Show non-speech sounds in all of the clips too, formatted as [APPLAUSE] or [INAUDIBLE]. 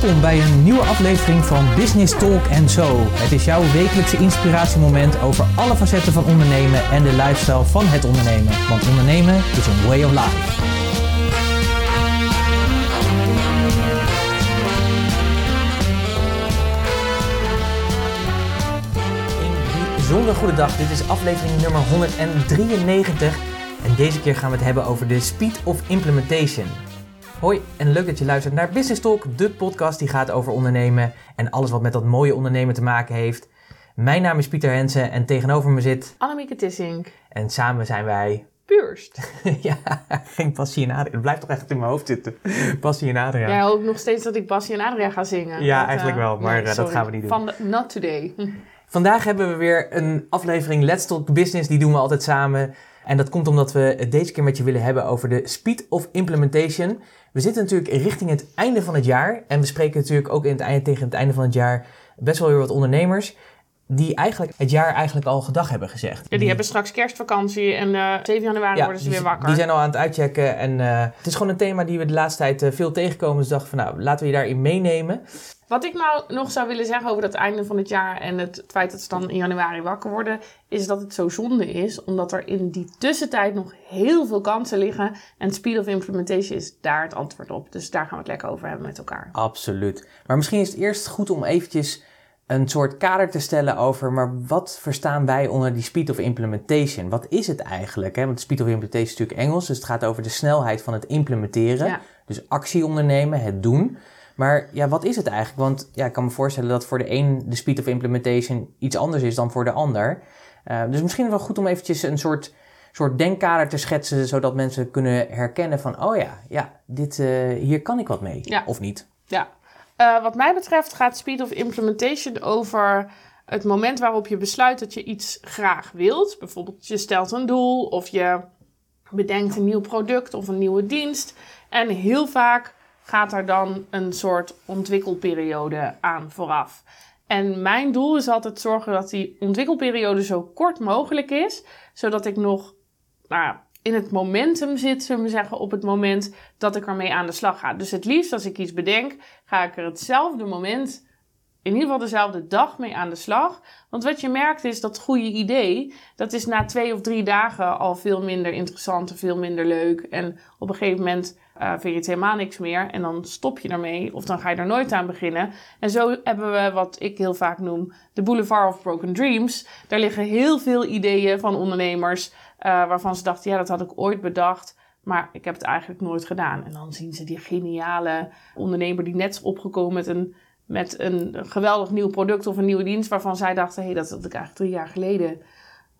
Welkom bij een nieuwe aflevering van Business Talk So. Het is jouw wekelijkse inspiratiemoment over alle facetten van ondernemen en de lifestyle van het ondernemen. Want ondernemen is een way of life. Een bijzonder goede dag. Dit is aflevering nummer 193. En deze keer gaan we het hebben over de speed of implementation. Hoi en leuk dat je luistert naar Business Talk, de podcast die gaat over ondernemen en alles wat met dat mooie ondernemen te maken heeft. Mijn naam is Pieter Hensen en tegenover me zit... Annemieke Tissink. En samen zijn wij... Puurst. [LAUGHS] ja, geen Passie en Adria. Het blijft toch echt in mijn hoofd zitten. Passie en Adria. Jij hoopt nog steeds dat ik Passie en Adria ga zingen. Ja, dat, eigenlijk uh, wel, maar nee, uh, dat gaan we niet doen. Van de, not today. [LAUGHS] Vandaag hebben we weer een aflevering Let's Talk Business. Die doen we altijd samen. En dat komt omdat we het deze keer met je willen hebben over de speed of implementation. We zitten natuurlijk richting het einde van het jaar. En we spreken natuurlijk ook in het einde, tegen het einde van het jaar best wel weer wat ondernemers. Die eigenlijk het jaar eigenlijk al gedag hebben gezegd. Ja, die hebben straks kerstvakantie en uh, 7 januari worden ze die, weer wakker. Die zijn al aan het uitchecken. En uh, het is gewoon een thema die we de laatste tijd uh, veel tegenkomen. Dus dachten van nou, laten we je daarin meenemen. Wat ik nou nog zou willen zeggen over het einde van het jaar en het feit dat ze dan in januari wakker worden, is dat het zo zonde is, omdat er in die tussentijd nog heel veel kansen liggen. En speed of implementation is daar het antwoord op. Dus daar gaan we het lekker over hebben met elkaar. Absoluut. Maar misschien is het eerst goed om eventjes een soort kader te stellen over, maar wat verstaan wij onder die speed of implementation? Wat is het eigenlijk? Hè? Want speed of implementation is natuurlijk Engels, dus het gaat over de snelheid van het implementeren. Ja. Dus actie ondernemen, het doen. Maar ja, wat is het eigenlijk? Want ja, ik kan me voorstellen dat voor de een de speed of implementation iets anders is dan voor de ander. Uh, dus misschien wel goed om eventjes een soort, soort denkkader te schetsen, zodat mensen kunnen herkennen van, oh ja, ja dit, uh, hier kan ik wat mee. Ja. Of niet. Ja. Uh, wat mij betreft gaat speed of implementation over het moment waarop je besluit dat je iets graag wilt. Bijvoorbeeld je stelt een doel of je bedenkt een nieuw product of een nieuwe dienst. En heel vaak gaat er dan een soort ontwikkelperiode aan vooraf. En mijn doel is altijd zorgen dat die ontwikkelperiode zo kort mogelijk is, zodat ik nog nou, in het momentum zit, zullen we zeggen, op het moment dat ik ermee aan de slag ga. Dus het liefst als ik iets bedenk, ga ik er hetzelfde moment, in ieder geval dezelfde dag mee aan de slag. Want wat je merkt is dat goede idee, dat is na twee of drie dagen al veel minder interessant en veel minder leuk. En op een gegeven moment uh, vind je het helemaal niks meer en dan stop je ermee of dan ga je er nooit aan beginnen. En zo hebben we wat ik heel vaak noem de Boulevard of Broken Dreams. Daar liggen heel veel ideeën van ondernemers uh, waarvan ze dachten, ja dat had ik ooit bedacht. Maar ik heb het eigenlijk nooit gedaan. En dan zien ze die geniale ondernemer die net is opgekomen met een, met een geweldig nieuw product of een nieuwe dienst. Waarvan zij dachten, hé, hey, dat had ik eigenlijk drie jaar geleden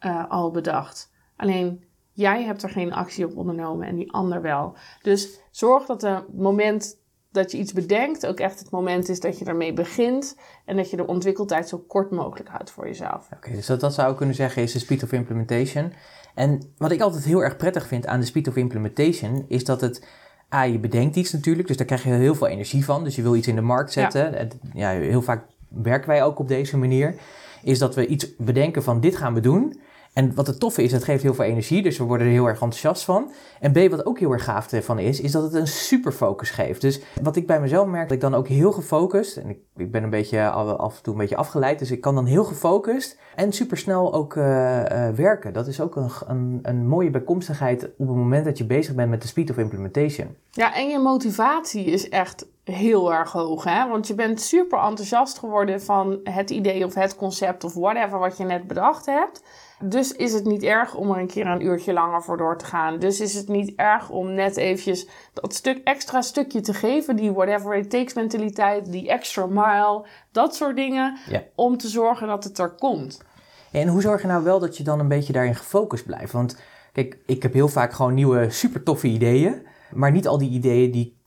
uh, al bedacht. Alleen jij hebt er geen actie op ondernomen en die ander wel. Dus zorg dat het moment dat je iets bedenkt ook echt het moment is dat je ermee begint. En dat je de ontwikkeltijd zo kort mogelijk houdt voor jezelf. Oké, okay, dus dat, dat zou ik kunnen zeggen is de speed of implementation. En wat ik altijd heel erg prettig vind aan de speed of implementation is dat het A, je bedenkt iets natuurlijk, dus daar krijg je heel veel energie van. Dus je wil iets in de markt zetten. Ja. ja, heel vaak werken wij ook op deze manier. Is dat we iets bedenken van dit gaan we doen. En wat het toffe is, het geeft heel veel energie, dus we worden er heel erg enthousiast van. En B, wat ook heel erg gaaf van is, is dat het een super focus geeft. Dus wat ik bij mezelf merk, dat ik dan ook heel gefocust, en ik, ik ben een beetje af en toe een beetje afgeleid, dus ik kan dan heel gefocust en super snel ook uh, uh, werken. Dat is ook een, een, een mooie bijkomstigheid op het moment dat je bezig bent met de speed of implementation. Ja, en je motivatie is echt heel erg hoog, hè? Want je bent super enthousiast geworden van het idee of het concept of whatever wat je net bedacht hebt. Dus is het niet erg om er een keer een uurtje langer voor door te gaan. Dus is het niet erg om net eventjes dat stuk extra stukje te geven. Die whatever it takes mentaliteit, die extra mile, dat soort dingen. Ja. Om te zorgen dat het er komt. En hoe zorg je nou wel dat je dan een beetje daarin gefocust blijft? Want kijk, ik heb heel vaak gewoon nieuwe super toffe ideeën. Maar niet al die ideeën die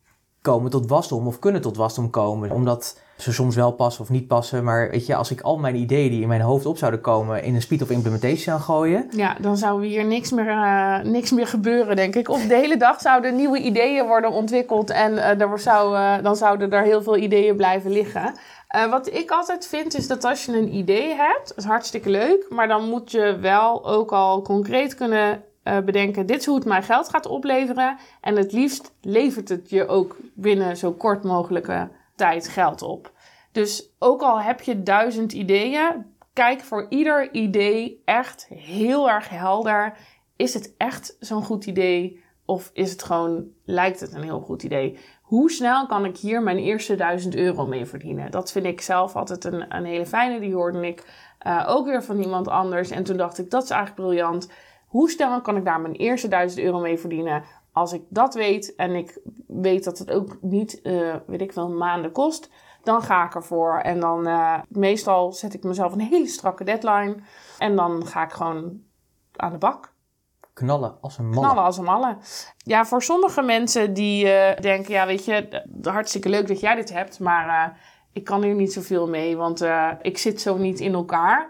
komen tot wasdom of kunnen tot wasdom komen. Omdat ze soms wel passen of niet passen. Maar weet je, als ik al mijn ideeën die in mijn hoofd op zouden komen in een speed of implementation zou gooien. Ja, dan zou hier niks meer, uh, niks meer gebeuren, denk ik. Of de hele dag zouden nieuwe ideeën worden ontwikkeld. En uh, zou, uh, dan zouden er heel veel ideeën blijven liggen. Wat ik altijd vind is dat als je een idee hebt, is hartstikke leuk. Maar dan moet je wel ook al concreet kunnen bedenken: dit is hoe het mij geld gaat opleveren. En het liefst levert het je ook binnen zo kort mogelijke tijd geld op. Dus ook al heb je duizend ideeën, kijk voor ieder idee echt heel erg helder. Is het echt zo'n goed idee? Of is het gewoon, lijkt het een heel goed idee? Hoe snel kan ik hier mijn eerste duizend euro mee verdienen? Dat vind ik zelf altijd een, een hele fijne. Die hoorde ik uh, ook weer van iemand anders. En toen dacht ik, dat is eigenlijk briljant. Hoe snel kan ik daar mijn eerste duizend euro mee verdienen? Als ik dat weet en ik weet dat het ook niet, uh, weet ik wel, maanden kost, dan ga ik ervoor. En dan uh, meestal zet ik mezelf een hele strakke deadline. En dan ga ik gewoon aan de bak. Knallen als een malle. Knallen als een malle. Ja, voor sommige mensen die uh, denken, ja weet je, hartstikke leuk dat jij dit hebt, maar uh, ik kan hier niet zoveel mee, want ik zit zo niet in elkaar.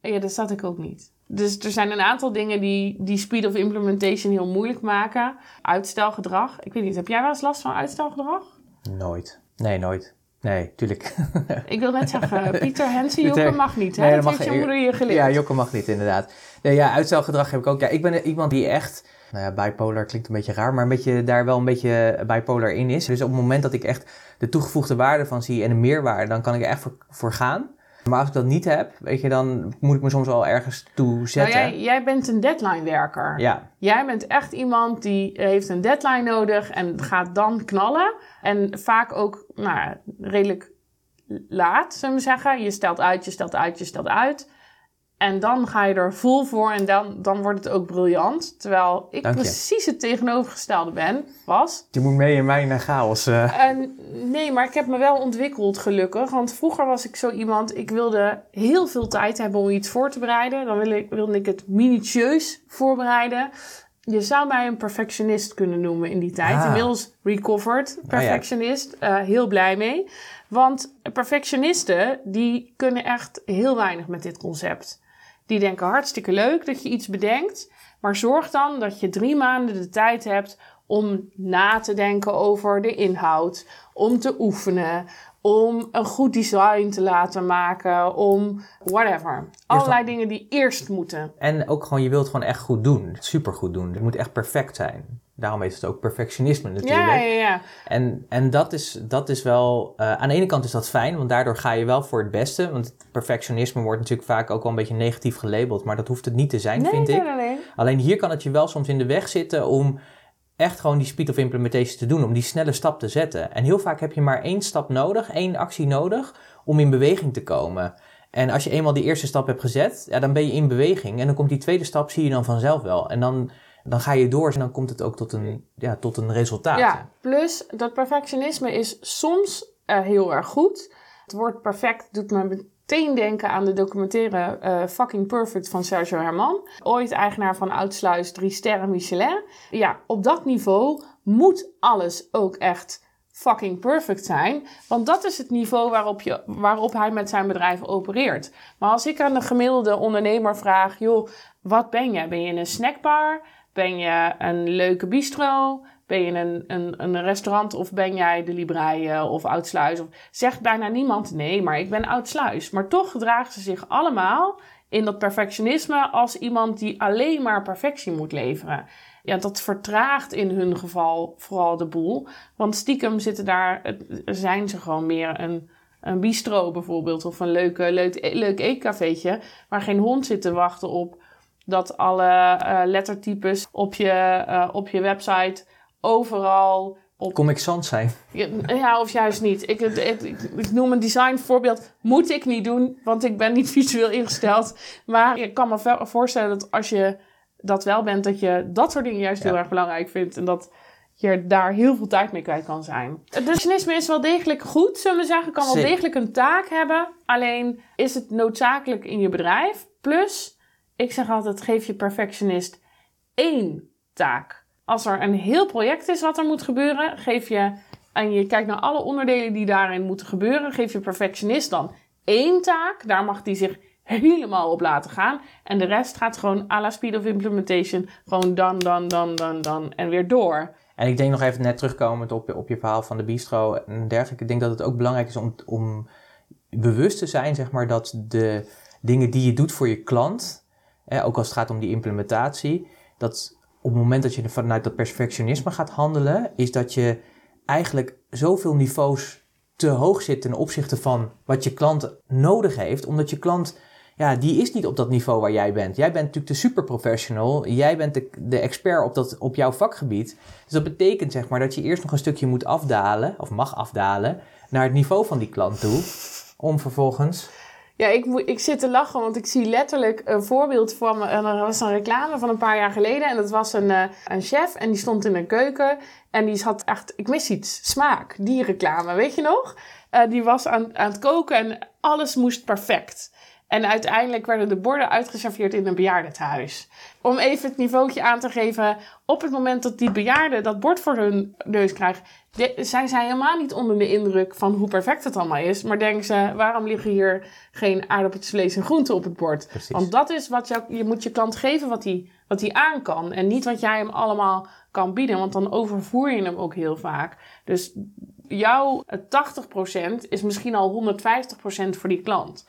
Ja, dat zat ik ook niet. Dus er zijn een aantal dingen die, die speed of implementation heel moeilijk maken. Uitstelgedrag. Ik weet niet, heb jij wel eens last van uitstelgedrag? Nooit. Nee, nooit. Nee, tuurlijk. [LAUGHS] ik wil net zeggen, Pieter Hensen, Jokke mag niet. Hè? Nee, dat, dat heeft je moeder je geleerd. Ja, Jokke mag niet, inderdaad. Nee, ja, uitstelgedrag heb ik ook. Ja, ik ben iemand die echt, nou ja, bipolar klinkt een beetje raar, maar een beetje, daar wel een beetje bipolar in is. Dus op het moment dat ik echt de toegevoegde waarde van zie en de meerwaarde, dan kan ik er echt voor, voor gaan. Maar als ik dat niet heb, weet je, dan moet ik me soms wel ergens toe zetten. Nou, jij, jij bent een deadline werker. Ja. Jij bent echt iemand die heeft een deadline nodig en gaat dan knallen. En vaak ook nou, redelijk laat, zullen we zeggen. Je stelt uit, je stelt uit, je stelt uit. En dan ga je er vol voor en dan, dan wordt het ook briljant. Terwijl ik precies het tegenovergestelde ben, was. Je moet mee in mijn chaos. Uh. En, nee, maar ik heb me wel ontwikkeld gelukkig. Want vroeger was ik zo iemand, ik wilde heel veel tijd hebben om iets voor te bereiden. Dan wilde ik, wilde ik het minutieus voorbereiden. Je zou mij een perfectionist kunnen noemen in die tijd. Ah. Inmiddels recovered perfectionist. Oh, ja. uh, heel blij mee. Want perfectionisten, die kunnen echt heel weinig met dit concept. Die denken hartstikke leuk dat je iets bedenkt. Maar zorg dan dat je drie maanden de tijd hebt om na te denken over de inhoud. Om te oefenen. Om een goed design te laten maken. Om whatever. Allerlei dingen die eerst moeten. En ook gewoon, je wilt gewoon echt goed doen. Super goed doen. Het moet echt perfect zijn. Daarom is het ook perfectionisme natuurlijk. Ja, ja, ja. En, en dat, is, dat is wel... Uh, aan de ene kant is dat fijn, want daardoor ga je wel voor het beste. Want perfectionisme wordt natuurlijk vaak ook wel een beetje negatief gelabeld. Maar dat hoeft het niet te zijn, nee, vind nee, ik. Nee. Alleen hier kan het je wel soms in de weg zitten om echt gewoon die speed of implementation te doen. Om die snelle stap te zetten. En heel vaak heb je maar één stap nodig, één actie nodig om in beweging te komen. En als je eenmaal die eerste stap hebt gezet, ja, dan ben je in beweging. En dan komt die tweede stap, zie je dan vanzelf wel. En dan dan ga je door en dan komt het ook tot een, ja, tot een resultaat. Ja, plus dat perfectionisme is soms uh, heel erg goed. Het woord perfect doet me meteen denken aan de documentaire uh, Fucking Perfect van Sergio Herman. Ooit eigenaar van Oudsluis 3 sterren Michelin. Ja, op dat niveau moet alles ook echt fucking perfect zijn. Want dat is het niveau waarop, je, waarop hij met zijn bedrijf opereert. Maar als ik aan de gemiddelde ondernemer vraag: joh, wat ben je? Ben je een snackbar? Ben je een leuke bistro? Ben je een, een, een restaurant of ben jij de Libreie of Oudsluis? Of, zegt bijna niemand nee, maar ik ben Oudsluis. Maar toch gedragen ze zich allemaal in dat perfectionisme als iemand die alleen maar perfectie moet leveren. Ja, dat vertraagt in hun geval vooral de boel. Want stiekem zitten daar, zijn ze gewoon meer een, een bistro bijvoorbeeld. Of een leuke, leuk, leuk eetcafeetje waar geen hond zit te wachten op dat alle uh, lettertypes op je, uh, op je website overal. Op... Comic Sans zijn. Ja, of juist niet. Ik, ik, ik, noem een design voorbeeld. Moet ik niet doen, want ik ben niet [LAUGHS] visueel ingesteld. Maar ik kan me voorstellen dat als je dat wel bent, dat je dat soort dingen juist heel erg belangrijk vindt. En dat je daar heel veel tijd mee kwijt kan zijn. Het cynisme is wel degelijk goed, zullen we zeggen. Kan wel degelijk een taak hebben. Alleen is het noodzakelijk in je bedrijf. Plus ik zeg altijd, geef je perfectionist één taak. Als er een heel project is wat er moet gebeuren, geef je, en je kijkt naar alle onderdelen die daarin moeten gebeuren, geef je perfectionist dan één taak. Daar mag die zich helemaal op laten gaan. En de rest gaat gewoon à la speed of implementation. Gewoon dan, dan, dan, dan, dan en weer door. En ik denk nog even net terugkomend op, op je verhaal van de bistro en dergelijke. Ik denk dat het ook belangrijk is om, om bewust te zijn, zeg maar, dat de dingen die je doet voor je klant, ook als het gaat om die implementatie, dat op het moment dat je vanuit dat perfectionisme gaat handelen, is dat je eigenlijk zoveel niveaus te hoog zit ten opzichte van wat je klant nodig heeft. Omdat je klant, ja, die is niet op dat niveau waar jij bent. Jij bent natuurlijk de superprofessional. Jij bent de, de expert op, dat, op jouw vakgebied. Dus dat betekent zeg maar dat je eerst nog een stukje moet afdalen, of mag afdalen, naar het niveau van die klant toe. Om vervolgens ja, ik, ik zit te lachen, want ik zie letterlijk een voorbeeld van. Er was een reclame van een paar jaar geleden. En dat was een, uh, een chef en die stond in een keuken. En die had echt, ik mis iets, smaak. Die reclame, weet je nog? Uh, die was aan, aan het koken en alles moest perfect. En uiteindelijk werden de borden uitgeserveerd in een bejaardentehuis. Om even het niveautje aan te geven, op het moment dat die bejaarden dat bord voor hun neus krijgen, zijn zij helemaal niet onder de indruk van hoe perfect het allemaal is. Maar denken ze, waarom liggen hier geen aardappeltjes, vlees en groenten op het bord? Precies. Want dat is wat je, je moet je klant geven wat hij wat hij aan kan. En niet wat jij hem allemaal kan bieden, want dan overvoer je hem ook heel vaak. Dus jouw 80% is misschien al 150% voor die klant.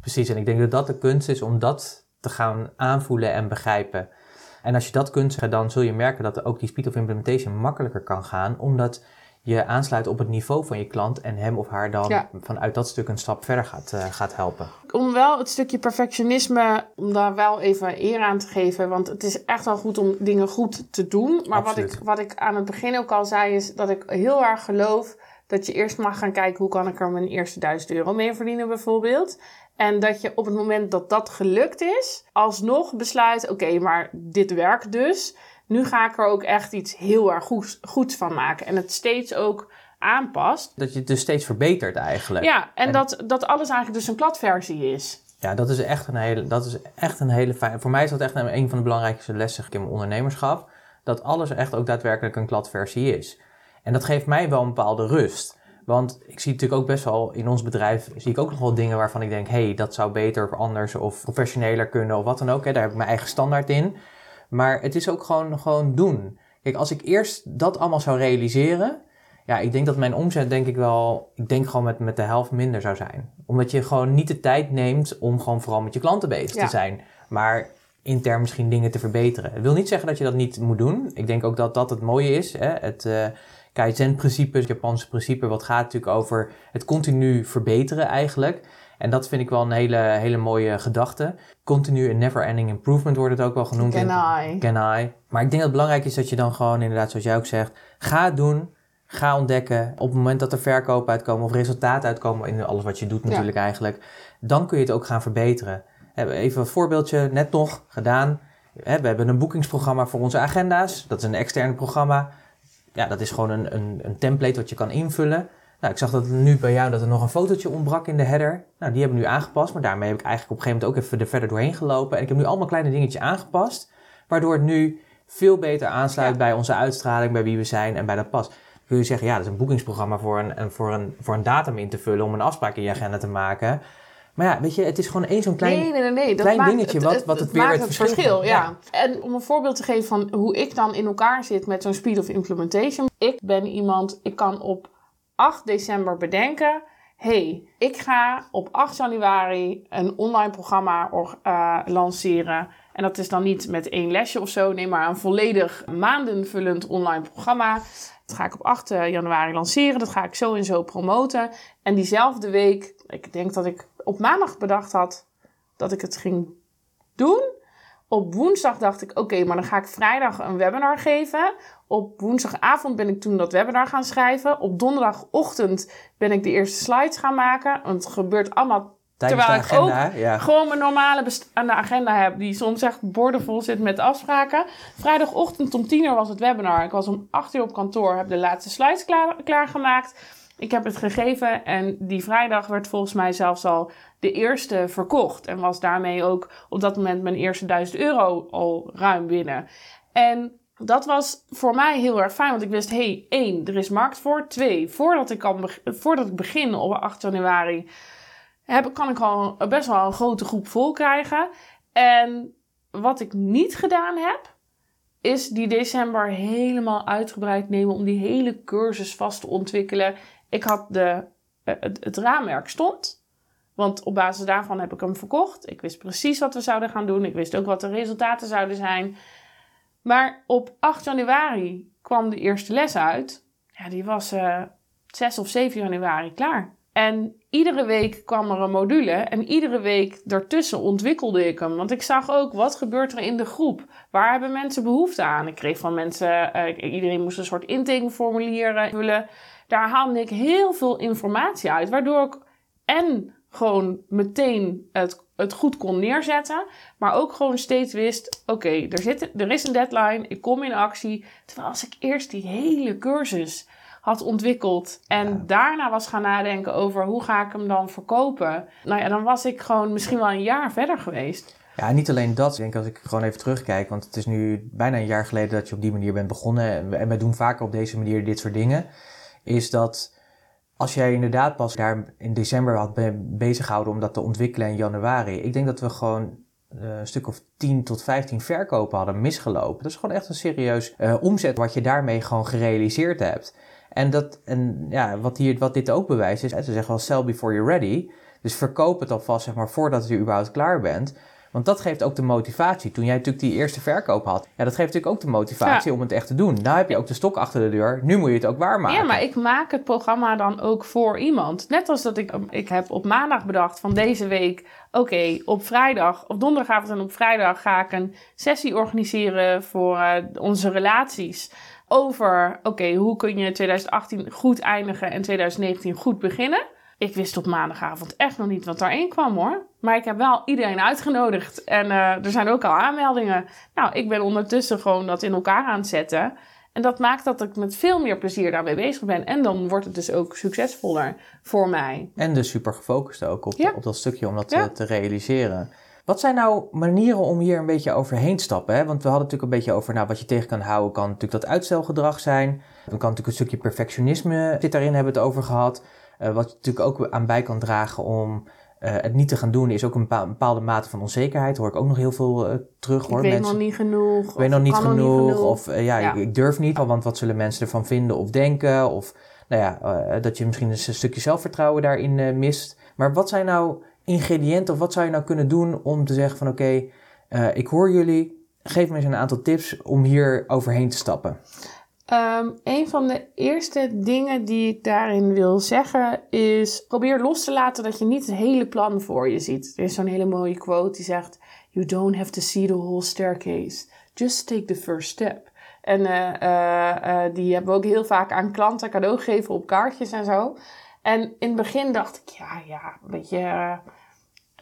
Precies, en ik denk dat dat de kunst is om dat te gaan aanvoelen en begrijpen. En als je dat kunt zeggen, dan zul je merken dat ook die speed of implementation makkelijker kan gaan, omdat je aansluit op het niveau van je klant en hem of haar dan vanuit dat stuk een stap verder gaat, uh, gaat helpen. Om wel het stukje perfectionisme, om daar wel even eer aan te geven, want het is echt wel goed om dingen goed te doen. Maar wat ik, wat ik aan het begin ook al zei, is dat ik heel erg geloof dat je eerst mag gaan kijken hoe kan ik er mijn eerste duizend euro mee verdienen bijvoorbeeld. En dat je op het moment dat dat gelukt is, alsnog besluit: oké, maar dit werkt dus. Nu ga ik er ook echt iets heel erg goeds, goeds van maken. En het steeds ook aanpast. Dat je het dus steeds verbetert eigenlijk. Ja, en, Dat, dat alles eigenlijk dus een kladversie is. Ja, dat is echt een hele, dat is echt een hele fijne. Voor mij is dat echt een van de belangrijkste lessen in mijn ondernemerschap. Dat alles echt ook daadwerkelijk een kladversie is. En dat geeft mij wel een bepaalde rust. Want ik zie natuurlijk ook best wel in ons bedrijf, zie ik ook nog wel dingen waarvan ik denk, hé, hey, dat zou beter of anders of professioneler kunnen of wat dan ook. Hè. Daar heb ik mijn eigen standaard in. Maar het is ook gewoon, gewoon doen. Kijk, als ik eerst dat allemaal zou realiseren, ja, ik denk dat mijn omzet denk ik wel, ik denk gewoon met, met de helft minder zou zijn. Omdat je gewoon niet de tijd neemt om gewoon vooral met je klanten bezig te zijn. Maar intern misschien dingen te verbeteren. Ik wil niet zeggen dat je dat niet moet doen. Ik denk ook dat dat het mooie is. Hè? Het, uh, Kaizen-principe, het Japanse principe, wat gaat natuurlijk over het continu verbeteren eigenlijk. En dat vind ik wel een hele, hele mooie gedachte. Continu en never-ending improvement wordt het ook wel genoemd. Can I. Can I. Maar ik denk dat het belangrijk is dat je dan gewoon inderdaad, zoals jij ook zegt, ga doen. Ga ontdekken. Op het moment dat er verkopen uitkomen of resultaten uitkomen in alles wat je doet natuurlijk eigenlijk. Dan kun je het ook gaan verbeteren. Even een voorbeeldje, net nog gedaan. We hebben een boekingsprogramma voor onze agenda's. Dat is een extern programma ja, dat is gewoon een, een, een template wat je kan invullen. Nou, ik zag dat nu bij jou dat er nog een fotootje ontbrak in de header. Nou, die hebben we nu aangepast, maar daarmee heb ik eigenlijk op een gegeven moment ook even er verder doorheen gelopen. En ik heb nu allemaal kleine dingetjes aangepast, waardoor het nu veel beter aansluit bij onze uitstraling, bij wie we zijn en bij dat pas. Dan kun je zeggen, ja, dat is een boekingsprogramma voor een, voor, een, voor een datum in te vullen om een afspraak in je agenda te maken. Maar ja, weet je, het is gewoon één zo'n klein, nee, nee, nee, klein dingetje wat, wat het, weer maakt het verschil, verschil ja. En om een voorbeeld te geven van hoe ik dan in elkaar zit met zo'n speed of implementation. Ik ben iemand, ik kan op 8 december bedenken... hey, ik ga op 8 januari een online programma uh, lanceren... En dat is dan niet met één lesje of zo, nee, maar een volledig maandenvullend online programma. Dat ga ik op 8 januari lanceren. Dat ga ik zo en zo promoten. En diezelfde week, ik denk dat ik op maandag bedacht had dat ik het ging doen. Op woensdag dacht ik, oké, maar dan ga ik vrijdag een webinar geven. Op woensdagavond ben ik toen dat webinar gaan schrijven. Op donderdagochtend ben ik de eerste slides gaan maken. Want het gebeurt allemaal terwijl ik ook gewoon mijn normale aan de agenda heb. Die soms echt bordenvol zit met afspraken. Vrijdagochtend om 10 uur was het webinar. Ik was om 8 uur op kantoor, heb de laatste slides klaar, klaargemaakt. Ik heb het gegeven en die vrijdag werd volgens mij zelfs al de eerste verkocht. En was daarmee ook op dat moment mijn eerste 1000 euro al ruim binnen. En dat was voor mij heel erg fijn, want ik wist, hey, één, er is markt voor. Twee, voordat ik, kan voordat ik begin op 8 januari, heb, kan ik al best wel een grote groep vol krijgen. En wat ik niet gedaan heb, is die december helemaal uitgebreid nemen om die hele cursus vast te ontwikkelen. Ik had de, eh, het, raamwerk stond. Want op basis daarvan heb ik hem verkocht. Ik wist precies wat we zouden gaan doen. Ik wist ook wat de resultaten zouden zijn. Maar op 8 januari kwam de eerste les uit. Ja, die was uh, 6 of 7 januari klaar. En iedere week kwam er een module en iedere week daartussen ontwikkelde ik hem. Want ik zag ook wat gebeurt er in de groep. Waar hebben mensen behoefte aan? Ik kreeg van mensen, uh, iedereen moest een soort intakeformulier vullen. Daar haalde ik heel veel informatie uit, waardoor ik en gewoon meteen het, het goed kon neerzetten, maar ook gewoon steeds wist: oké, er er, er is een deadline, ik kom in actie. Terwijl als ik eerst die hele cursus had ontwikkeld. En daarna was gaan nadenken over hoe ga ik hem dan verkopen. Nou ja, dan was ik gewoon misschien wel een jaar verder geweest. Ja, niet alleen dat. Ik denk als ik gewoon even terugkijk, want het is nu bijna een jaar geleden dat je op die manier bent begonnen. En wij doen vaker op deze manier dit soort dingen. Is dat als jij inderdaad pas daar in december had bezig gehouden om dat te ontwikkelen in januari. Ik denk dat we gewoon eh, een stuk of 10 tot 15 verkopen hadden misgelopen. Dat is gewoon echt een serieus uh, omzet wat je daarmee gewoon gerealiseerd hebt. En, dat, en ja, wat, hier, wat dit ook bewijst is, ze zeggen wel sell before you're ready. Dus verkoop het alvast zeg maar, voordat je überhaupt klaar bent. Want dat geeft ook de motivatie. Toen jij natuurlijk die eerste verkoop had, ja, dat geeft natuurlijk ook de motivatie om het echt te doen. Nou heb je ook de stok achter de deur. Nu moet je het ook waarmaken. Ja, maar ik maak het programma dan ook voor iemand. Net als dat ik, ik heb op maandag bedacht van deze week. Oké, op vrijdag, of donderdagavond en op vrijdag ga ik een sessie organiseren voor uh, onze relaties over, oké, hoe kun je 2018 goed eindigen en 2019 goed beginnen. Ik wist op maandagavond echt nog niet wat daarin kwam hoor. Maar ik heb wel iedereen uitgenodigd. En uh, er zijn ook al aanmeldingen. Nou, ik ben ondertussen gewoon dat in elkaar aan het zetten. En dat maakt dat ik met veel meer plezier daarmee bezig ben. En dan wordt het dus ook succesvoller voor mij. En dus super gefocust ook op, op dat stukje om dat te, te realiseren. Wat zijn nou manieren om hier een beetje overheen te stappen? Hè? Want we hadden natuurlijk een beetje over nou, wat je tegen kan houden, kan natuurlijk dat uitstelgedrag zijn. Dan kan natuurlijk een stukje perfectionisme zit daarin, hebben we het over gehad. Uh, wat je natuurlijk ook aan bij kan dragen om uh, het niet te gaan doen, is ook een bepaalde, mate van onzekerheid. Hoor ik ook nog heel veel uh, terug. Hoor. Ik weet Mensen, nog niet genoeg. Ik weet nog niet genoeg, niet genoeg. Of ja, ja. Ik, ik, durf niet, want wat zullen mensen ervan vinden of denken? Of nou ja, dat je misschien een stukje zelfvertrouwen daarin mist. Maar wat zijn nou ingrediënten of wat zou je nou kunnen doen om te zeggen van oké, eh, ik hoor jullie, geef me eens een aantal tips om hier overheen te stappen. Um, een van de eerste dingen die ik daarin wil zeggen is: probeer los te laten dat je niet het hele plan voor je ziet. Er is zo'n hele mooie quote die zegt: You don't have to see the whole staircase, just take the first step. En uh, uh, die hebben we ook heel vaak aan klanten cadeau gegeven op kaartjes en zo. En in het begin dacht ik: Ja, ja, een beetje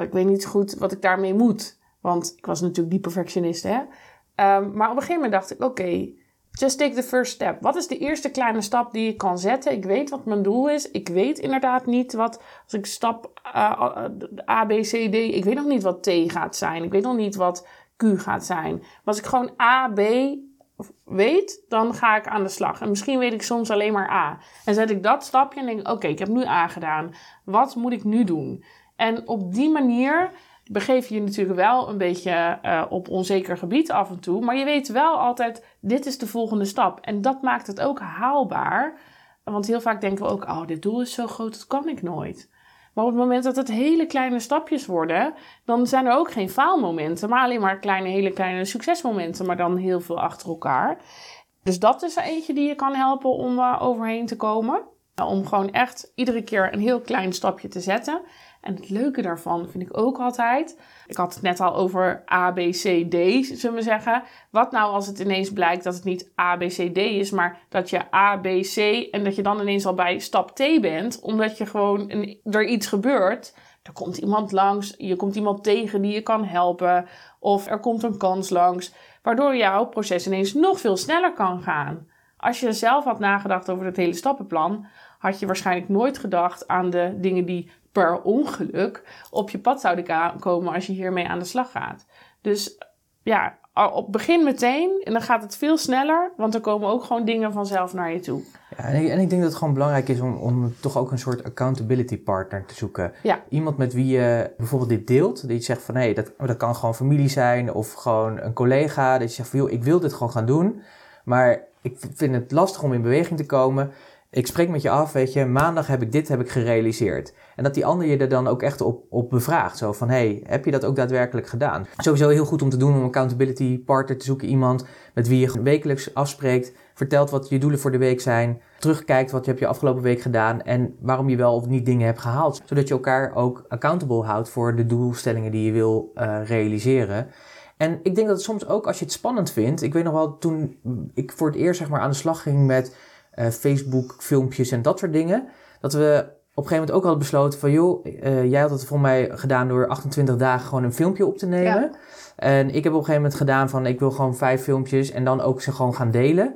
ik weet niet goed wat ik daarmee moet. Want ik was natuurlijk die perfectionist, hè. Um, maar op een gegeven moment dacht ik, oké, just take the first step. Wat is de eerste kleine stap die ik kan zetten? Ik weet wat mijn doel is. Ik weet inderdaad niet wat, als ik stap uh, A, B, C, D, ik weet nog niet wat T gaat zijn. Ik weet nog niet wat Q gaat zijn. Maar als ik gewoon A, B weet, dan ga ik aan de slag. En misschien weet ik soms alleen maar A. En zet ik dat stapje en denk oké, ik heb nu A gedaan. Wat moet ik nu doen? En op die manier begeef je je natuurlijk wel een beetje uh, op onzeker gebied af en toe. Maar je weet wel altijd, dit is de volgende stap. En dat maakt het ook haalbaar. Want heel vaak denken we ook, oh, dit doel is zo groot, dat kan ik nooit. Maar op het moment dat het hele kleine stapjes worden, dan zijn er ook geen faalmomenten, maar alleen maar kleine, hele kleine succesmomenten, maar dan heel veel achter elkaar. Dus dat is er eentje die je kan helpen om uh, overheen te komen. Om gewoon echt iedere keer een heel klein stapje te zetten. En het leuke daarvan vind ik ook altijd. Ik had het net al over A, B, C, D, zullen we zeggen. Wat nou als het ineens blijkt dat het niet A, B, C, D is, maar dat je A, B, C en dat je dan ineens al bij stap T bent, omdat je gewoon er iets gebeurt. Er komt iemand langs, je komt iemand tegen die je kan helpen, of er komt een kans langs, waardoor jouw proces ineens nog veel sneller kan gaan. Als je zelf had nagedacht over het hele stappenplan, had je waarschijnlijk nooit gedacht aan de dingen die per ongeluk op je pad zouden komen als je hiermee aan de slag gaat. Dus ja, op begin meteen en dan gaat het veel sneller, want er komen ook gewoon dingen vanzelf naar je toe. Ja, en, ik, en ik denk dat het gewoon belangrijk is om, om toch ook een soort accountability partner te zoeken. Ja. Iemand met wie je bijvoorbeeld dit deelt, die zegt van hé, hey, dat, dat kan gewoon familie zijn of gewoon een collega, dat je zegt van joh, ik wil dit gewoon gaan doen, maar ik vind het lastig om in beweging te komen. Ik spreek met je af, weet je, maandag heb ik dit heb ik gerealiseerd. En dat die ander je er dan ook echt op, op bevraagt. Zo van, hey, heb je dat ook daadwerkelijk gedaan? Sowieso heel goed om te doen om een accountability partner te zoeken. Iemand met wie je wekelijks afspreekt, vertelt wat je doelen voor de week zijn, terugkijkt wat je hebt je afgelopen week gedaan en waarom je wel of niet dingen hebt gehaald. Zodat je elkaar ook accountable houdt voor de doelstellingen die je wil uh, realiseren. En ik denk dat het soms ook als je het spannend vindt. Ik weet nog wel toen ik voor het eerst zeg maar aan de slag ging met Facebook filmpjes en dat soort dingen. Dat we op een gegeven moment ook hadden besloten van joh, uh, jij had het voor mij gedaan door 28 dagen gewoon een filmpje op te nemen. Ja. En ik heb op een gegeven moment gedaan van ik wil gewoon vijf filmpjes en dan ook ze gewoon gaan delen.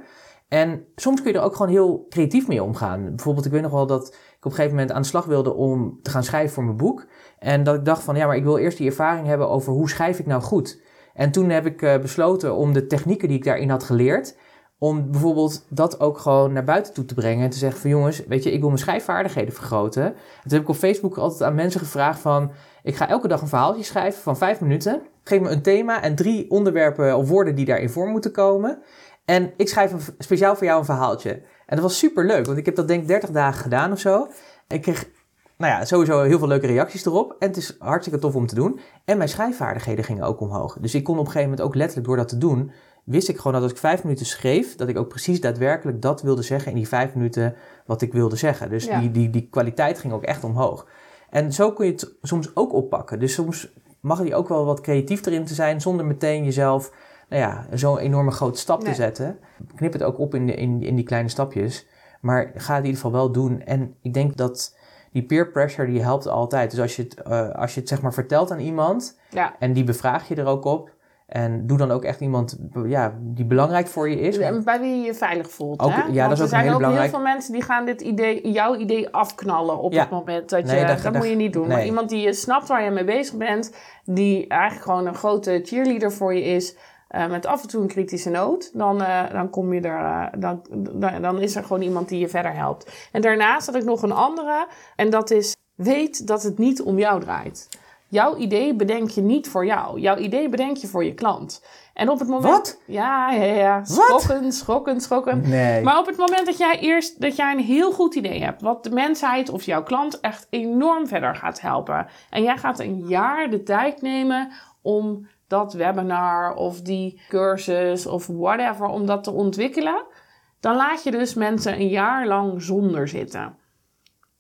En soms kun je er ook gewoon heel creatief mee omgaan. Bijvoorbeeld, ik weet nog wel dat ik op een gegeven moment aan de slag wilde om te gaan schrijven voor mijn boek. En dat ik dacht van ja, maar ik wil eerst die ervaring hebben over hoe schrijf ik nou goed. En toen heb ik uh, besloten om de technieken die ik daarin had geleerd, om bijvoorbeeld dat ook gewoon naar buiten toe te brengen. En te zeggen van jongens, weet je, ik wil mijn schrijfvaardigheden vergroten. En toen heb ik op Facebook altijd aan mensen gevraagd van... Ik ga elke dag een verhaaltje schrijven van vijf minuten. Geef me een thema en drie onderwerpen of woorden die daarin voor moeten komen. En ik schrijf een, speciaal voor jou een verhaaltje. En dat was super leuk, want ik heb dat denk ik 30 dagen gedaan of zo. En ik kreeg nou ja, sowieso heel veel leuke reacties erop. En het is hartstikke tof om te doen. En mijn schrijfvaardigheden gingen ook omhoog. Dus ik kon op een gegeven moment ook letterlijk door dat te doen wist ik gewoon dat als ik vijf minuten schreef, dat ik ook precies daadwerkelijk dat wilde zeggen in die vijf minuten wat ik wilde zeggen. Dus die, die, die kwaliteit ging ook echt omhoog. En zo kun je het soms ook oppakken. Dus soms mag je ook wel wat creatief erin te zijn, zonder meteen jezelf nou ja, zo'n enorme grote stap te zetten. Knip het ook op in, in, in die kleine stapjes. Maar ga het in ieder geval wel doen. En ik denk dat die peer pressure die helpt altijd. Dus als je het, uh, als je het zeg maar vertelt aan iemand ja. en die bevraag je er ook op, en doe dan ook echt iemand ja, die belangrijk voor je is. En bij wie je je veilig voelt. Ook, hè? Ja, dat is ook er zijn heel ook belangrijk. heel veel mensen die gaan dit idee, jouw idee afknallen op Ja. het moment dat je... Nee, dat dat- dat- moet je niet doen. Maar iemand die je snapt waar je mee bezig bent... die eigenlijk gewoon een grote cheerleader voor je is... eh, met af en toe een kritische noot... dan, eh, dan, kom je er, eh, dan, dan, dan is er gewoon iemand die je verder helpt. En daarnaast had ik nog een andere... en dat is... weet dat het niet om jou draait. Jouw idee bedenk je niet voor jou. Jouw idee bedenk je voor je klant. En op het moment... Wat? Ja, ja, ja. Schokken, schokken, schokken. Nee. Maar op het moment dat jij eerst dat jij een heel goed idee hebt, wat de mensheid of jouw klant echt enorm verder gaat helpen. En jij gaat een jaar de tijd nemen om dat webinar of die cursus of whatever, om dat te ontwikkelen. Dan laat je dus mensen een jaar lang zonder zitten.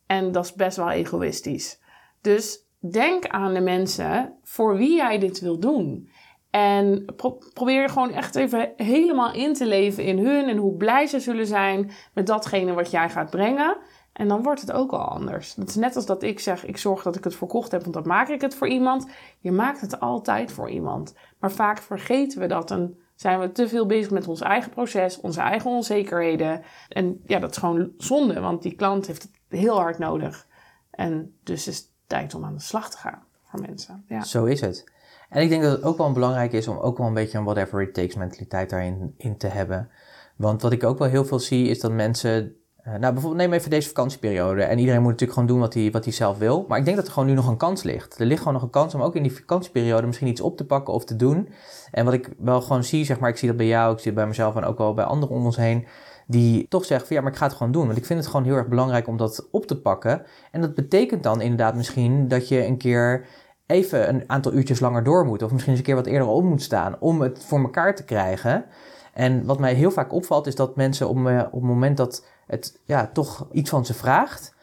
En dat is best wel egoïstisch. Dus denk aan de mensen voor wie jij dit wil doen. En pro- probeer gewoon echt even helemaal in te leven in hun en hoe blij ze zullen zijn met datgene wat jij gaat brengen. En dan wordt het ook al anders. Het is net als dat ik zeg, ik zorg dat ik het verkocht heb, want dan maak ik het voor iemand. Je maakt het altijd voor iemand. Maar vaak vergeten we dat en zijn we te veel bezig met ons eigen proces, onze eigen onzekerheden. En ja, dat is gewoon zonde, want die klant heeft het heel hard nodig. En dus is tijd om aan de slag te gaan voor mensen. Ja. Zo is het. En ik denk dat het ook wel belangrijk is om ook wel een beetje een whatever it takes mentaliteit daarin in te hebben. Want wat ik ook wel heel veel zie is dat mensen. eh, nou, bijvoorbeeld neem even deze vakantieperiode. En iedereen moet natuurlijk gewoon doen wat hij, wat hij zelf wil. Maar ik denk dat er gewoon nu nog een kans ligt. Er ligt gewoon nog een kans om ook in die vakantieperiode misschien iets op te pakken of te doen. En wat ik wel gewoon zie, zeg maar, ik zie dat bij jou, ik zie het bij mezelf en ook wel bij anderen om ons heen. Die toch zeggen van ja, maar ik ga het gewoon doen. Want ik vind het gewoon heel erg belangrijk om dat op te pakken. En dat betekent dan inderdaad misschien dat je een keer even een aantal uurtjes langer door moet. Of misschien eens een keer wat eerder op moet staan om het voor elkaar te krijgen. En wat mij heel vaak opvalt is dat mensen op, eh, op het moment dat het ja, toch iets van ze vraagt,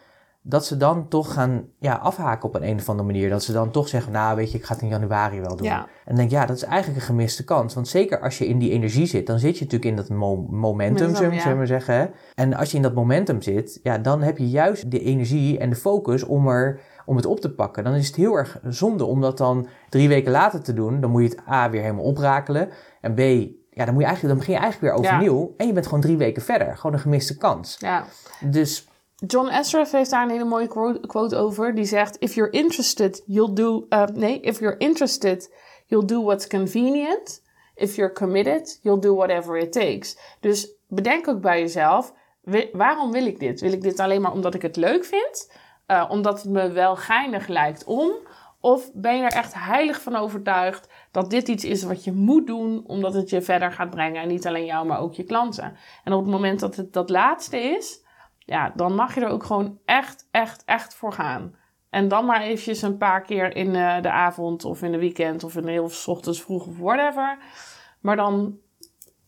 dat ze dan toch gaan ja, afhaken op een, een of andere manier. Dat ze dan toch zeggen, nou weet je, ik ga het in januari wel doen. Ja. En denk ja, dat is eigenlijk een gemiste kans. Want zeker als je in die energie zit, dan zit je natuurlijk in dat mo- momentum, zullen we- ja. zeggen. hè. En als je in dat momentum zit, ja, dan heb je juist de energie en de focus om, er, om het op te pakken. Dan is het heel erg zonde om dat dan drie weken later te doen. Dan moet je het A weer helemaal oprakelen. En B, ja, dan, moet je eigenlijk, dan begin je eigenlijk weer Ja. overnieuw. En je bent gewoon drie weken verder. Gewoon een gemiste kans. ja. Dus John Ashraf heeft daar een hele mooie quote, over. Die zegt: If you're interested, you'll do. uh, nee, if you're interested, you'll do what's convenient. If you're committed, you'll do whatever it takes. Dus bedenk ook bij jezelf: waarom wil ik dit? Wil ik dit alleen maar omdat ik het leuk vind? Uh, omdat het me wel geinig lijkt om? Of ben je er echt heilig van overtuigd dat dit iets is wat je moet doen, omdat het je verder gaat brengen? En niet alleen jou, maar ook je klanten. En op het moment dat het dat laatste is, Ja, dan mag je er ook gewoon echt, echt, echt voor gaan. En dan maar eventjes een paar keer in uh, de avond of in de weekend of in de heel ochtends vroeg of whatever. Maar dan,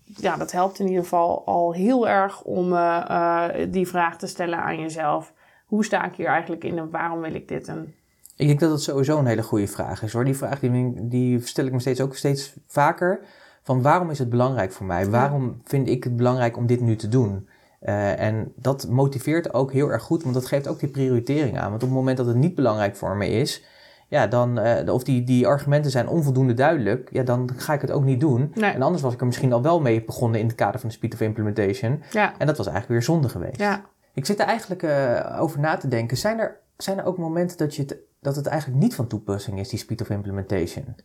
ja, dat helpt in ieder geval al heel erg om uh, uh, die vraag te stellen aan jezelf. Hoe sta ik hier eigenlijk in en waarom wil ik dit? En ik denk dat dat sowieso een hele goede vraag is hoor. Die vraag die, die stel ik me steeds ook steeds vaker. Van waarom is het belangrijk voor mij? Waarom vind ik het belangrijk om dit nu te doen? Uh, en dat motiveert ook heel erg goed, want dat geeft ook die prioritering aan. Want op het moment dat het niet belangrijk voor me is, ja, dan, uh, of die, die argumenten zijn onvoldoende duidelijk, ja, dan ga ik het ook niet doen. Nee. En anders was ik er misschien al wel mee begonnen in het kader van de speed of implementation. Ja. En dat was eigenlijk weer zonde geweest. Ja. Ik zit er eigenlijk uh, over na te denken. Zijn er, zijn er ook momenten dat, je het, dat het eigenlijk niet van toepassing is, die speed of implementation?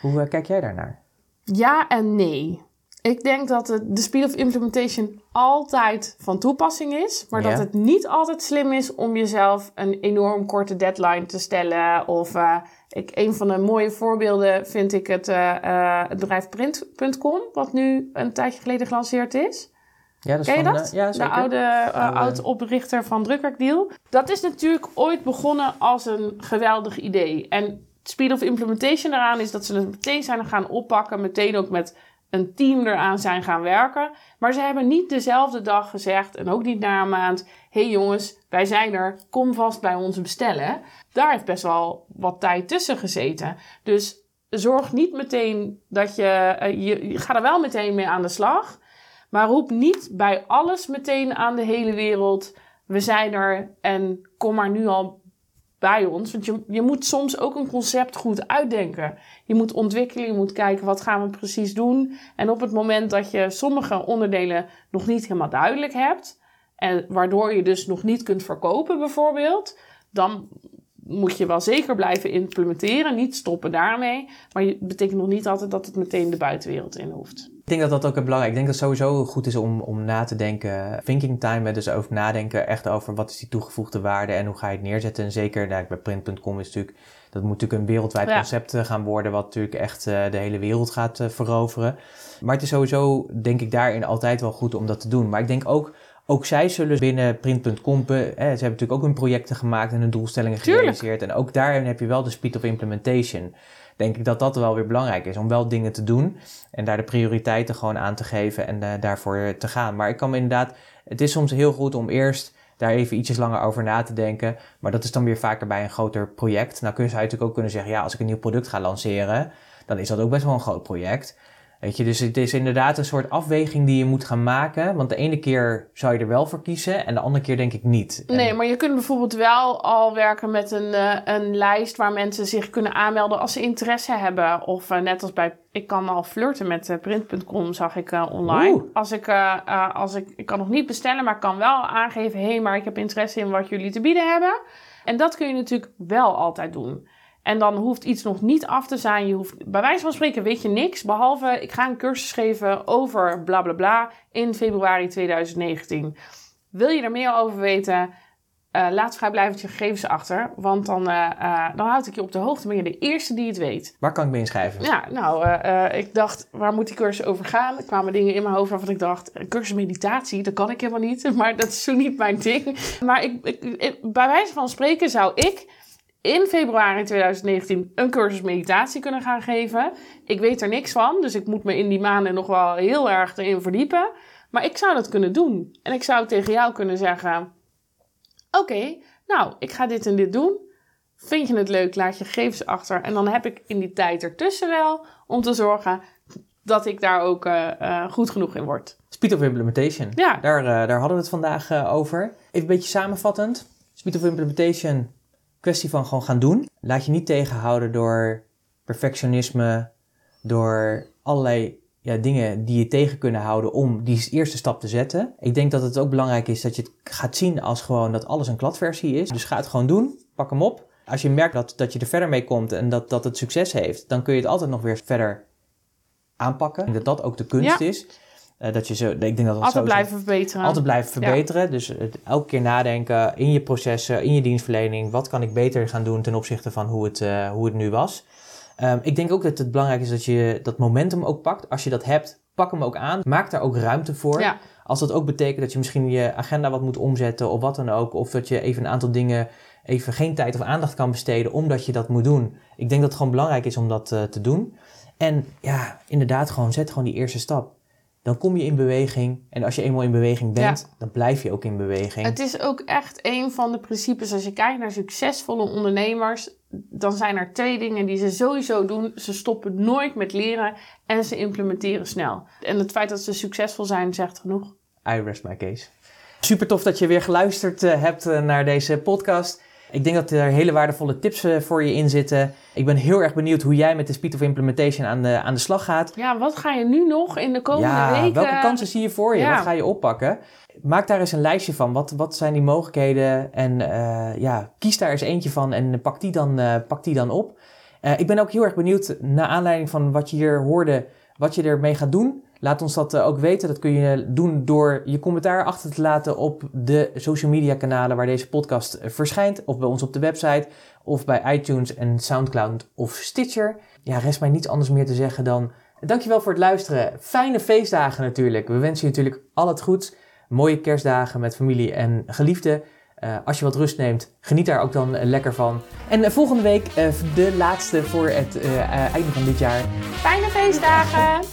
Hoe kijk jij daarnaar? Ja en nee. Ik denk dat het, de speed of implementation altijd van toepassing is, maar Ja. dat het niet altijd slim is om jezelf een enorm korte deadline te stellen. Of uh, ik, een van de mooie voorbeelden vind ik het, uh, uh, het bedrijf Print.com, wat nu een tijdje geleden gelanceerd is. Ja, dat is Ken je van, dat? eh, ja, de Oude- oud-oprichter van Drukwerkdeal. Dat is natuurlijk ooit begonnen als een geweldig idee. En speed of implementation daaraan is dat ze het meteen zijn gaan oppakken. Meteen ook met een team eraan zijn gaan werken. Maar ze hebben niet dezelfde dag gezegd en ook niet na een maand... hey jongens, wij zijn er, kom vast bij ons bestellen. Daar heeft best wel wat tijd tussen gezeten. Dus zorg niet meteen dat je... eh, je, je gaat er wel meteen mee aan de slag... Maar roep niet bij alles meteen aan de hele wereld: we zijn er en kom maar nu al bij ons. Want je, je moet soms ook een concept goed uitdenken. Je moet ontwikkelen, je moet kijken wat gaan we precies doen. En op het moment dat je sommige onderdelen nog niet helemaal duidelijk hebt, en waardoor je dus nog niet kunt verkopen bijvoorbeeld, dan moet je wel zeker blijven implementeren, niet stoppen daarmee. Maar het betekent nog niet altijd dat het meteen de buitenwereld in hoeft. Ik denk dat dat ook belangrijk is. Ik denk dat het sowieso goed is om, om na te denken. Thinking time, dus over nadenken echt over wat is die toegevoegde waarde en hoe ga je het neerzetten. En zeker nou, bij print.com is natuurlijk, dat moet natuurlijk een wereldwijd Ja. concept eh, gaan worden, wat natuurlijk echt eh, de hele wereld gaat eh, veroveren. Maar het is sowieso, denk ik, daarin altijd wel goed om dat te doen. Maar ik denk ook, ook zij zullen binnen print.com, eh, ze hebben natuurlijk ook hun projecten gemaakt en hun doelstellingen Tuurlijk. gerealiseerd. En ook daarin heb je wel de speed of implementation. Denk ik dat dat wel weer belangrijk is, om wel dingen te doen en daar de prioriteiten gewoon aan te geven en eh, daarvoor te gaan. Maar ik kan me inderdaad, het is soms heel goed om eerst daar even ietsjes langer over na te denken. Maar dat is dan weer vaker bij een groter project. Nou kun je natuurlijk ook kunnen zeggen, ja, als ik een nieuw product ga lanceren, dan is dat ook best wel een groot project. Weet je, dus het is inderdaad een soort afweging die je moet gaan maken. Want de ene keer zou je er wel voor kiezen en de andere keer denk ik niet. En- Nee, maar je kunt bijvoorbeeld wel al werken met een, eh, een lijst waar mensen zich kunnen aanmelden als ze interesse hebben. Of eh, net als bij, ik kan al flirten met eh, print.com, zag ik online. Oeh. Als ik, als ik, ik kan nog niet bestellen, maar ik kan wel aangeven, hé, hey, maar ik heb interesse in wat jullie te bieden hebben. En dat kun je natuurlijk wel altijd doen. En dan hoeft iets nog niet af te zijn. Je hoeft, bij wijze van spreken weet je niks. Behalve, ik ga een cursus geven over bla bla bla in februari 2019. Wil je er meer over weten? eh, laat vrijblijvend je gegevens achter. Want dan, eh, eh, dan houd ik je op de hoogte. Ben je de eerste die het weet. Waar kan ik me inschrijven? Ja, nou, ik dacht, waar moet die cursus over gaan? Er kwamen dingen in mijn hoofd waarvan ik dacht, cursus meditatie, dat kan ik helemaal niet. [LAUGHS] Maar dat is zo niet mijn ding. Maar ik, ik, ik- bij wijze van spreken zou ik in februari 2019 een cursus meditatie kunnen gaan geven. Ik weet er niks van, dus ik moet me in die maanden nog wel heel erg erin verdiepen. Maar ik zou dat kunnen doen. En ik zou tegen jou kunnen zeggen: Oké, nou, ik ga dit en dit doen. Vind je het leuk, laat je gegevens achter. En dan heb ik in die tijd ertussen wel om te zorgen dat ik daar ook eh, eh, goed genoeg in word. Speed of implementation. Ja. Daar, eh, daar hadden we het vandaag over. Even een beetje samenvattend. Speed of implementation, kwestie van gewoon gaan doen. Laat je niet tegenhouden door perfectionisme, door allerlei ja, dingen die je tegen kunnen houden om die eerste stap te zetten. Ik denk dat het ook belangrijk is dat je het gaat zien als gewoon dat alles een kladversie is. Dus ga het gewoon doen, pak hem op. Als je merkt dat, dat je er verder mee komt en dat, dat het succes heeft, dan kun je het altijd nog weer verder aanpakken. Ik denk dat dat ook de kunst Ja. is. Eh, dat je zo, ik denk dat dat Altijd blijven verbeteren. altijd blijven verbeteren. Dus het, elke keer nadenken in je processen, in je dienstverlening. Wat kan ik beter gaan doen ten opzichte van hoe het, eh, hoe het nu was? Ehm, ik denk ook dat het belangrijk is dat je dat momentum ook pakt. Als je dat hebt, pak hem ook aan. Maak daar ook ruimte voor. Ja. Als dat ook betekent dat je misschien je agenda wat moet omzetten of wat dan ook. Of dat je even een aantal dingen even geen tijd of aandacht kan besteden omdat je dat moet doen. Ik denk dat het gewoon belangrijk is om dat uh, te doen. En ja, inderdaad, gewoon zet gewoon die eerste stap. Dan kom je in beweging. En als je eenmaal in beweging bent, ja. dan blijf je ook in beweging. Het is ook echt een van de principes. Als je kijkt naar succesvolle ondernemers, dan zijn er twee dingen die ze sowieso doen. Ze stoppen nooit met leren en ze implementeren snel. En het feit dat ze succesvol zijn, zegt genoeg. I rest my case. Super tof dat je weer geluisterd uh, hebt uh, naar deze podcast. Ik denk dat er hele waardevolle tips uh, voor je in zitten. Ik ben heel erg benieuwd hoe jij met de Speed of Implementation aan de, aan de slag gaat. Ja, wat ga je nu nog in de komende ja, weken? Welke kansen zie je voor je? Ja. Wat ga je oppakken? Maak daar eens een lijstje van. Wat, wat zijn die mogelijkheden? En ja, kies daar eens eentje van en pak die dan, pak die dan op. ik ben ook heel erg benieuwd, naar aanleiding van wat je hier hoorde, wat je ermee gaat doen. Laat ons dat ook weten. Dat kun je doen door je commentaar achter te laten op de social media kanalen waar deze podcast verschijnt. Of bij ons op de website. Of bij iTunes en Soundcloud of Stitcher. Ja, rest mij niets anders meer te zeggen dan dankjewel voor het luisteren. Fijne feestdagen natuurlijk. We wensen je natuurlijk al het goeds. Mooie kerstdagen met familie en geliefden. Als je wat rust neemt, geniet daar ook dan lekker van. En volgende week de laatste voor het einde van dit jaar. Fijne feestdagen!